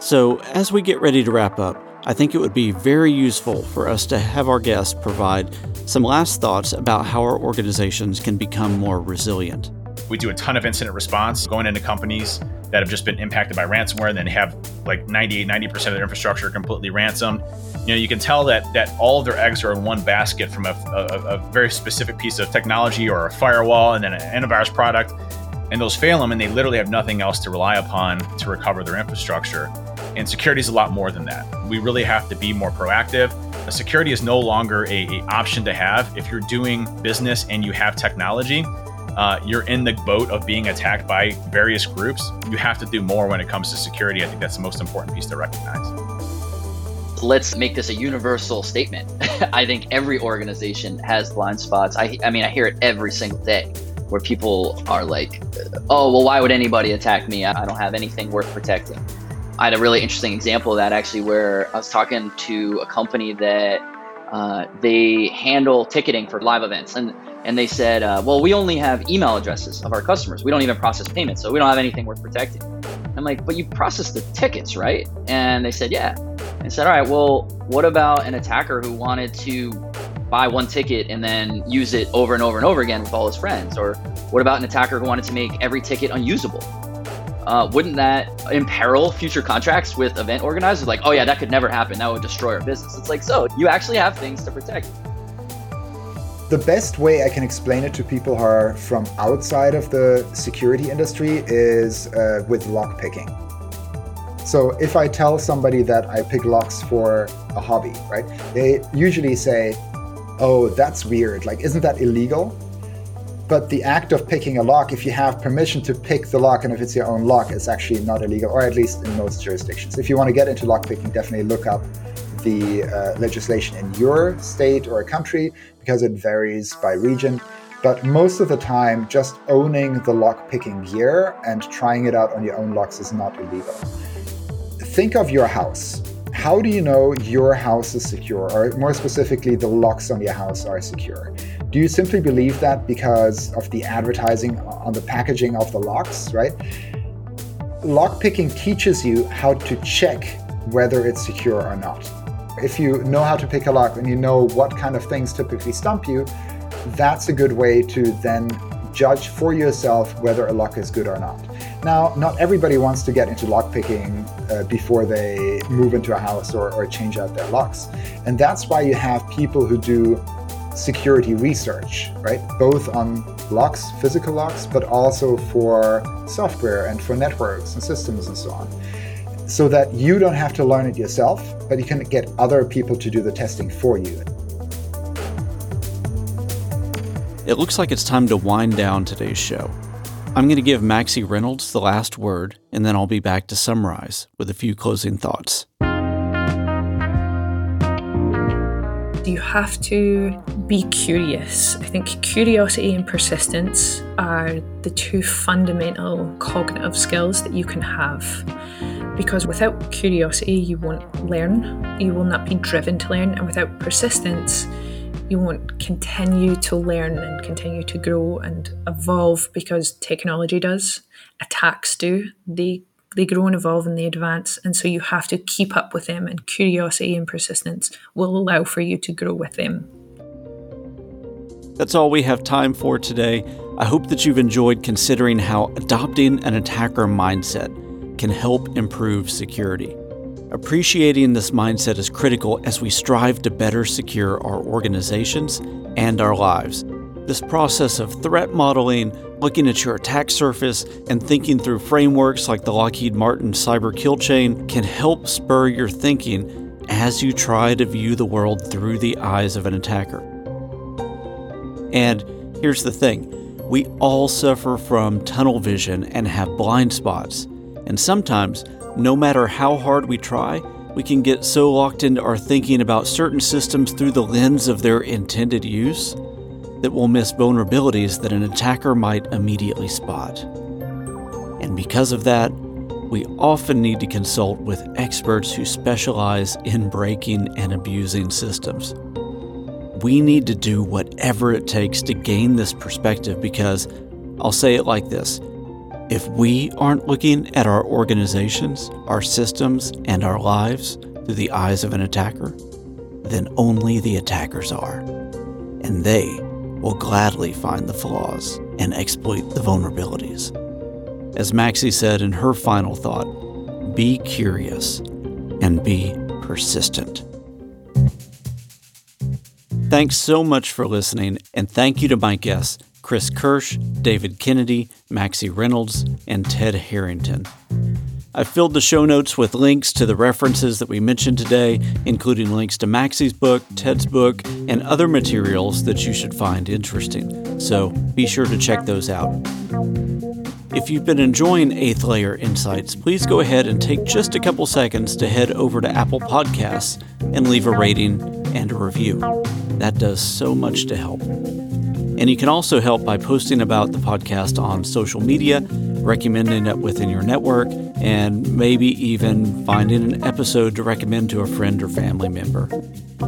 So, as we get ready to wrap up, I think it would be very useful for us to have our guests provide some last thoughts about how our organizations can become more resilient. We do a ton of incident response going into companies that have just been impacted by ransomware and then have like 98, 90% of their infrastructure completely ransomed. You know, you can tell that that all of their eggs are in one basket from a, a, a very specific piece of technology or a firewall and then an antivirus product and those fail them and they literally have nothing else to rely upon to recover their infrastructure. And security is a lot more than that. We really have to be more proactive. Security is no longer a, a option to have. If you're doing business and you have technology, uh, you're in the boat of being attacked by various groups. You have to do more when it comes to security. I think that's the most important piece to recognize. Let's make this a universal statement. I think every organization has blind spots. I, I mean, I hear it every single day where people are like, oh, well, why would anybody attack me? I don't have anything worth protecting. I had a really interesting example of that actually, where I was talking to a company that uh, they handle ticketing for live events. And, and they said, uh, well, we only have email addresses of our customers. We don't even process payments, so we don't have anything worth protecting. I'm like, but you process the tickets, right? And they said, yeah. And said, all right, well, what about an attacker who wanted to buy one ticket and then use it over and over and over again with all his friends? Or what about an attacker who wanted to make every ticket unusable? Uh, wouldn't that imperil future contracts with event organizers? Like, oh yeah, that could never happen. That would destroy our business. It's like, so you actually have things to protect. The best way I can explain it to people who are from outside of the security industry is uh, with lock picking. So if I tell somebody that I pick locks for a hobby, right? They usually say, "Oh, that's weird. Like, isn't that illegal?" But the act of picking a lock, if you have permission to pick the lock and if it's your own lock, is actually not illegal, or at least in most jurisdictions. If you want to get into lock picking, definitely look up the uh, legislation in your state or country because it varies by region. But most of the time, just owning the lock picking gear and trying it out on your own locks is not illegal. Think of your house. How do you know your house is secure, or more specifically, the locks on your house are secure? Do you simply believe that because of the advertising on the packaging of the locks, right? Lockpicking teaches you how to check whether it's secure or not. If you know how to pick a lock and you know what kind of things typically stump you, that's a good way to then judge for yourself whether a lock is good or not. Now, not everybody wants to get into lockpicking uh, before they move into a house or, or change out their locks. And that's why you have people who do security research, right? Both on locks, physical locks, but also for software and for networks and systems and so on so that you don't have to learn it yourself, but you can get other people to do the testing for you. It looks like it's time to wind down today's show. I'm going to give Maxie Reynolds the last word, and then I'll be back to summarize with a few closing thoughts. You have to be curious. I think curiosity and persistence are the two fundamental cognitive skills that you can have because without curiosity, you won't learn, you will not be driven to learn, and without persistence, you won't continue to learn and continue to grow and evolve because technology does, attacks do. They they grow and evolve and they advance, and so you have to keep up with them. And curiosity and persistence will allow for you to grow with them. That's all we have time for today. I hope that you've enjoyed considering how adopting an attacker mindset can help improve security. Appreciating this mindset is critical as we strive to better secure our organizations and our lives. This process of threat modeling, looking at your attack surface, and thinking through frameworks like the Lockheed Martin Cyber Kill Chain can help spur your thinking as you try to view the world through the eyes of an attacker. And here's the thing we all suffer from tunnel vision and have blind spots. And sometimes, no matter how hard we try, we can get so locked into our thinking about certain systems through the lens of their intended use that we'll miss vulnerabilities that an attacker might immediately spot. And because of that, we often need to consult with experts who specialize in breaking and abusing systems. We need to do whatever it takes to gain this perspective because I'll say it like this if we aren't looking at our organizations, our systems, and our lives through the eyes of an attacker, then only the attackers are. And they will gladly find the flaws and exploit the vulnerabilities. As Maxie said in her final thought, be curious and be persistent. Thanks so much for listening, and thank you to my guests Chris Kirsch, David Kennedy, Maxie Reynolds, and Ted Harrington. I filled the show notes with links to the references that we mentioned today, including links to Maxie's book, Ted's book, and other materials that you should find interesting. So be sure to check those out. If you've been enjoying Eighth Layer Insights, please go ahead and take just a couple seconds to head over to Apple Podcasts and leave a rating and a review. That does so much to help. And you can also help by posting about the podcast on social media, recommending it within your network, and maybe even finding an episode to recommend to a friend or family member.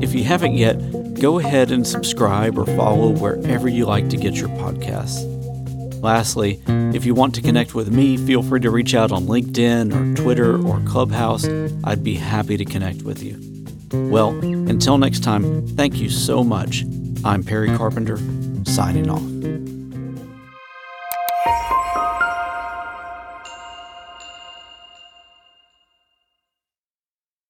If you haven't yet, go ahead and subscribe or follow wherever you like to get your podcasts. Lastly, if you want to connect with me, feel free to reach out on LinkedIn or Twitter or Clubhouse. I'd be happy to connect with you. Well, until next time, thank you so much. I'm Perry Carpenter, signing off.